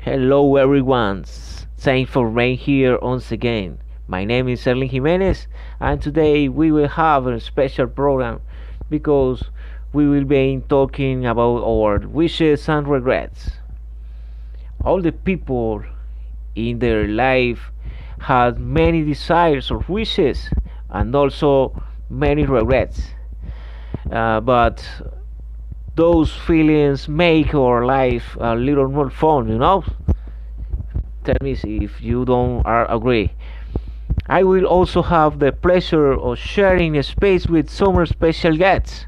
Hello everyone, thanks for being here once again. My name is Erling Jimenez and today we will have a special program because we will be talking about our wishes and regrets. All the people in their life have many desires or wishes and also many regrets. Uh, but those feelings make our life a little more fun, you know? Tell me if you don't agree. I will also have the pleasure of sharing a space with some special guests.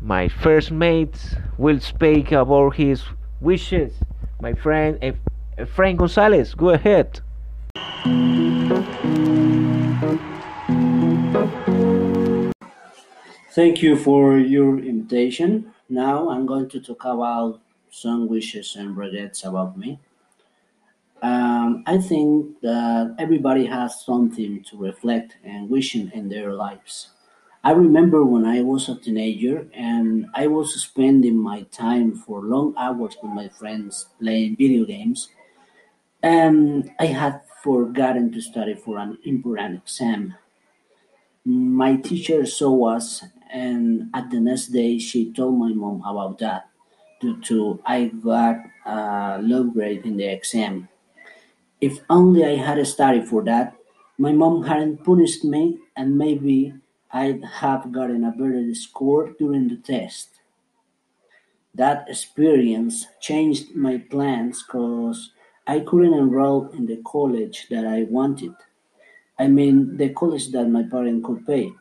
My first mate will speak about his wishes. My friend Frank Gonzalez, go ahead. Thank you for your invitation. Now I'm going to talk about some wishes and regrets about me. Um, I think that everybody has something to reflect and wishing in their lives. I remember when I was a teenager and I was spending my time for long hours with my friends playing video games, and I had forgotten to study for an important exam. My teacher saw us, and at the next day, she told my mom about that due to I got a low grade in the exam. If only I had studied for that, my mom hadn't punished me, and maybe I'd have gotten a better score during the test. That experience changed my plans because I couldn't enroll in the college that I wanted. I mean, the college that my parents could pay.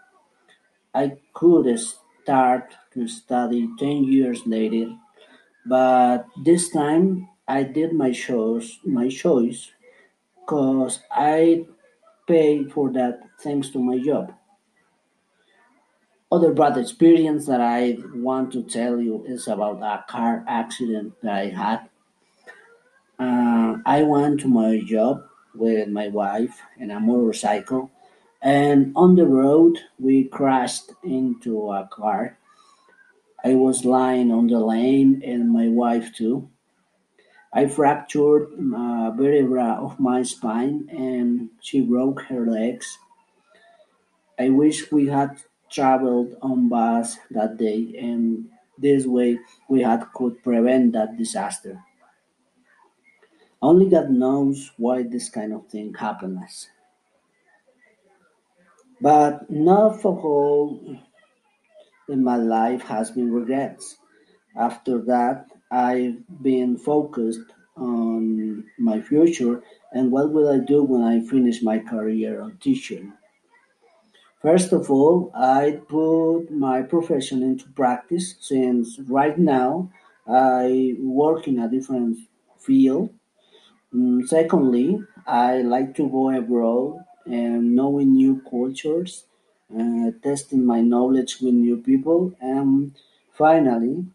I could start to study 10 years later, but this time I did my choice, my choice, cause I paid for that thanks to my job. Other bad experience that I want to tell you is about a car accident that I had. Uh, I went to my job with my wife in a motorcycle, and on the road we crashed into a car. I was lying on the lane, and my wife too. I fractured a vertebra of my spine, and she broke her legs. I wish we had traveled on bus that day, and this way we had could prevent that disaster. Only God knows why this kind of thing happens. But not for all in my life has been regrets. After that, I've been focused on my future and what will I do when I finish my career of teaching. First of all, I put my profession into practice since right now I work in a different field. Mm, Secondly, I like to go abroad and knowing new cultures, uh, testing my knowledge with new people, and finally,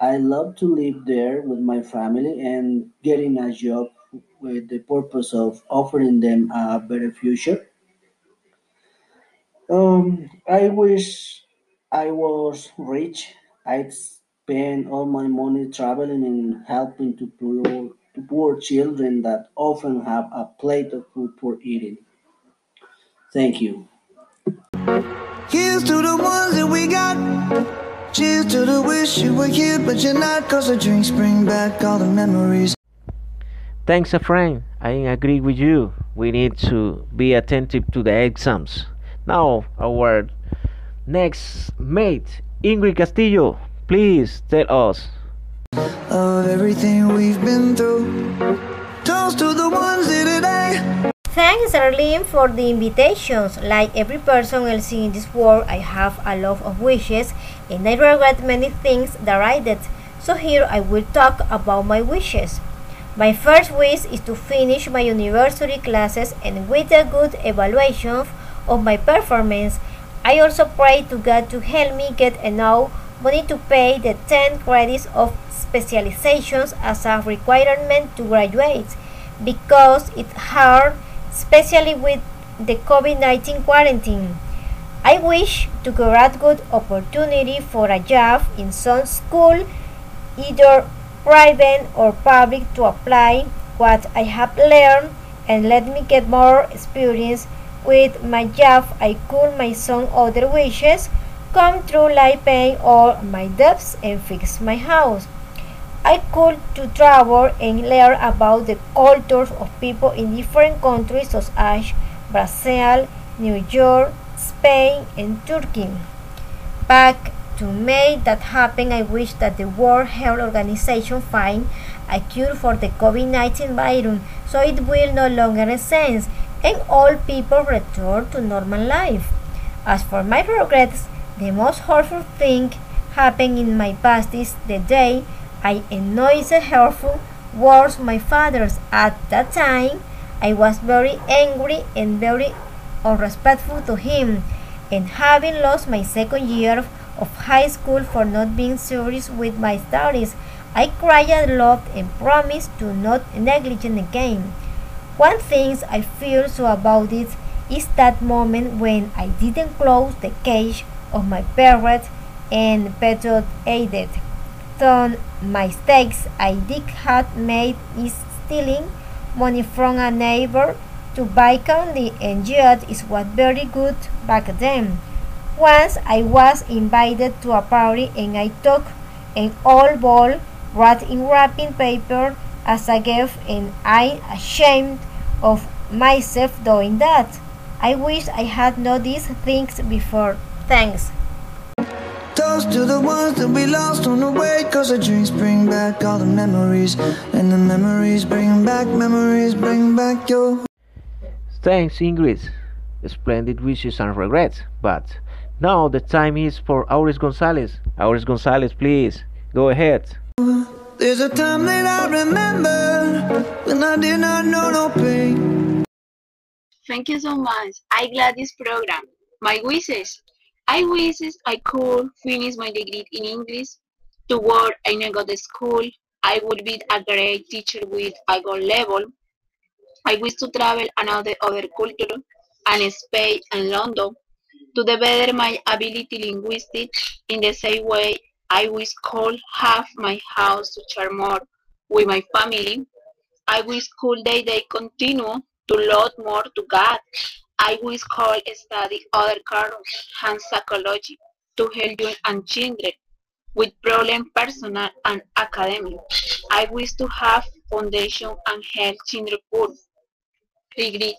I love to live there with my family and getting a job with the purpose of offering them a better future. Um, I wish I was rich. I'd spend all my money traveling and helping to poor, to poor children that often have a plate of food for eating. Thank you. Here's to the ones that we got. Cheers to the wish you were here, but you're not. Cause the drinks bring back all the memories. Thanks, uh, a friend. I agree with you. We need to be attentive to the exams. Now, our next mate, Ingrid Castillo, please tell us. Of everything we've been through. Toast to the ones here today. Thanks, Erling, for the invitations. Like every person else in this world, I have a lot of wishes and I regret many things that I did. So here I will talk about my wishes. My first wish is to finish my university classes and with a good evaluation of my performance. I also pray to God to help me get enough money to pay the 10 credits of specializations as a requirement to graduate because it's hard, especially with the COVID 19 quarantine. I wish to get good opportunity for a job in some school, either private or public, to apply what I have learned and let me get more experience with my job. I could my some other wishes come true like pay all my debts and fix my house. I could to travel and learn about the cultures of people in different countries such as Brazil, New York, Spain, and Turkey. Back to make that happen, I wish that the World Health Organization find a cure for the COVID-19 virus so it will no longer exist and all people return to normal life. As for my regrets, the most hurtful thing happened in my past is the day I annoyed hurtful words my father's. At that time, I was very angry and very unrespectful to him, and having lost my second year of high school for not being serious with my studies, I cried a lot and promised to not negligent again. One thing I feel so about it is that moment when I didn't close the cage of my parrot and Petro aided. Some mistakes I did had made is stealing money from a neighbor to buy candy and yet it was very good back then. Once I was invited to a party and I took an old ball wrapped in wrapping paper as a gift and I ashamed of myself doing that. I wish I had these things before. Thanks. Toast to the ones that we lost on the way Cause the drinks bring back all the memories And the memories bring back, memories bring back your Thanks, Ingrid. Splendid wishes and regrets. But now the time is for Auris Gonzalez. Auris Gonzalez, please go ahead. There's a time that I remember When I did not know no pain Thank you so much. I glad this program. My wishes. I wishes I could finish my degree in English. To work in a good school. I would be a great teacher with a good level. I wish to travel another other culture and Spain and London to better my ability linguistic in the same way I wish could have my house to share more with my family. I wish could they, they continue to load more to God. I wish could study other careers and psychology to help you and children with problem personal and academic. I wish to have foundation and help children poor. Regret.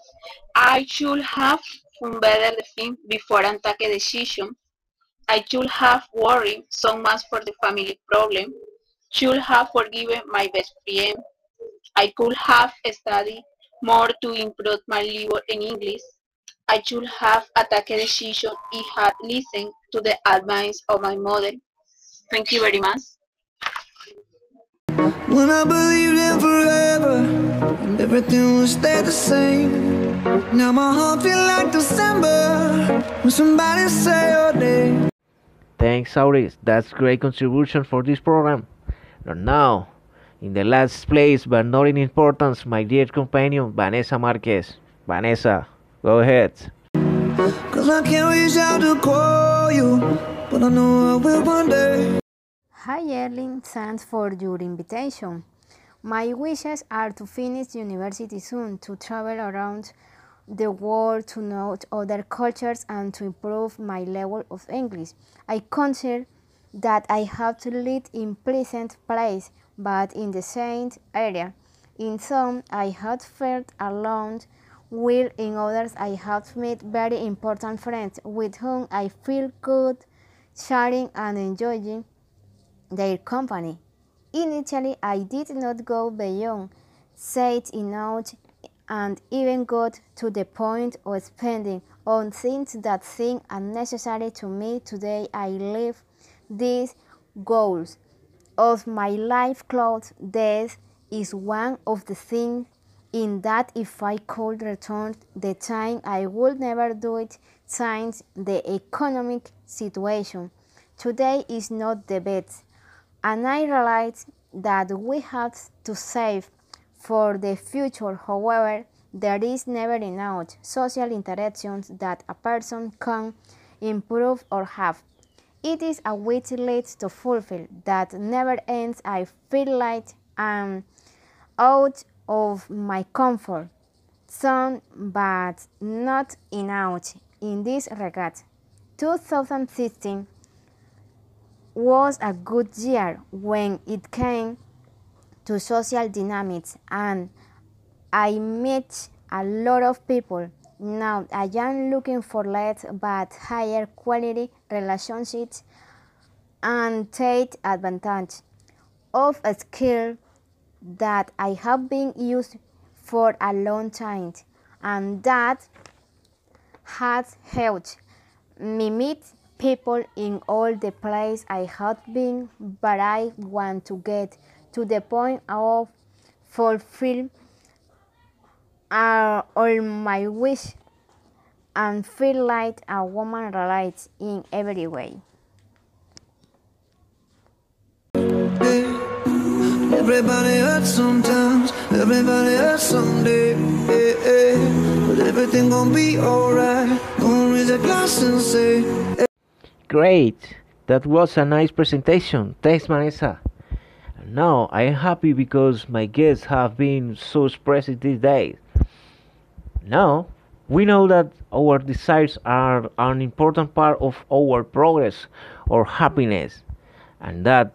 I should have better the thing before I take a decision. I should have worried so much for the family problem. Should have forgiven my best friend. I could have studied more to improve my level in English. I should have attacked a decision if I had listened to the advice of my mother. Thank you very much. When I believed in forever And everything would stay the same Now my heart feels like December When somebody say your name Thanks, Auris. That's great contribution for this program. And now, in the last place, but not in importance, my dear companion, Vanessa Marquez. Vanessa, go ahead. Cause I can't reach out to call you But I know I will one day Hi Erling, thanks for your invitation. My wishes are to finish university soon, to travel around the world, to know other cultures, and to improve my level of English. I consider that I have to live in pleasant place, but in the same area. In some, I have felt alone, while in others, I have met very important friends with whom I feel good sharing and enjoying their company. Initially, I did not go beyond said enough and even got to the point of spending on things that seem unnecessary to me today. I live these goals of my life clothes. Death is one of the things in that if I could return the time, I would never do it since the economic situation today is not the best and I realize that we have to save for the future. However, there is never enough social interactions that a person can improve or have. It is a wish list to fulfill that never ends. I feel like I'm out of my comfort zone, but not in out in this regard. 2016 was a good year when it came to social dynamics and I met a lot of people. Now I am looking for less but higher quality relationships and take advantage of a skill that I have been used for a long time and that has helped me meet people in all the places I have been, but I want to get to the point of fulfill uh, all my wish and feel like a woman relates in every way. Everybody hurts sometimes, everybody hurts someday. eh, eh. But everything gon' be alright. Gonna raise a glass and say, Great! That was a nice presentation. Thanks, Vanessa. Now I am happy because my guests have been so expressive these days. Now we know that our desires are an important part of our progress or happiness, and that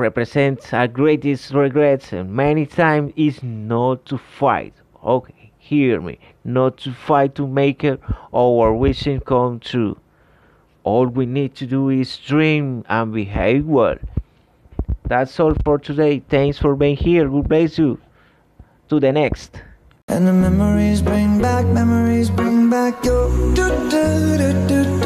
represents our greatest regrets and many times is not to fight. Okay, hear me, not to fight to make our wishes come true. All we need to do is dream and behave well. That's all for today. Thanks for being here. God bless you. To the next. And the memories bring back, memories bring back your do do do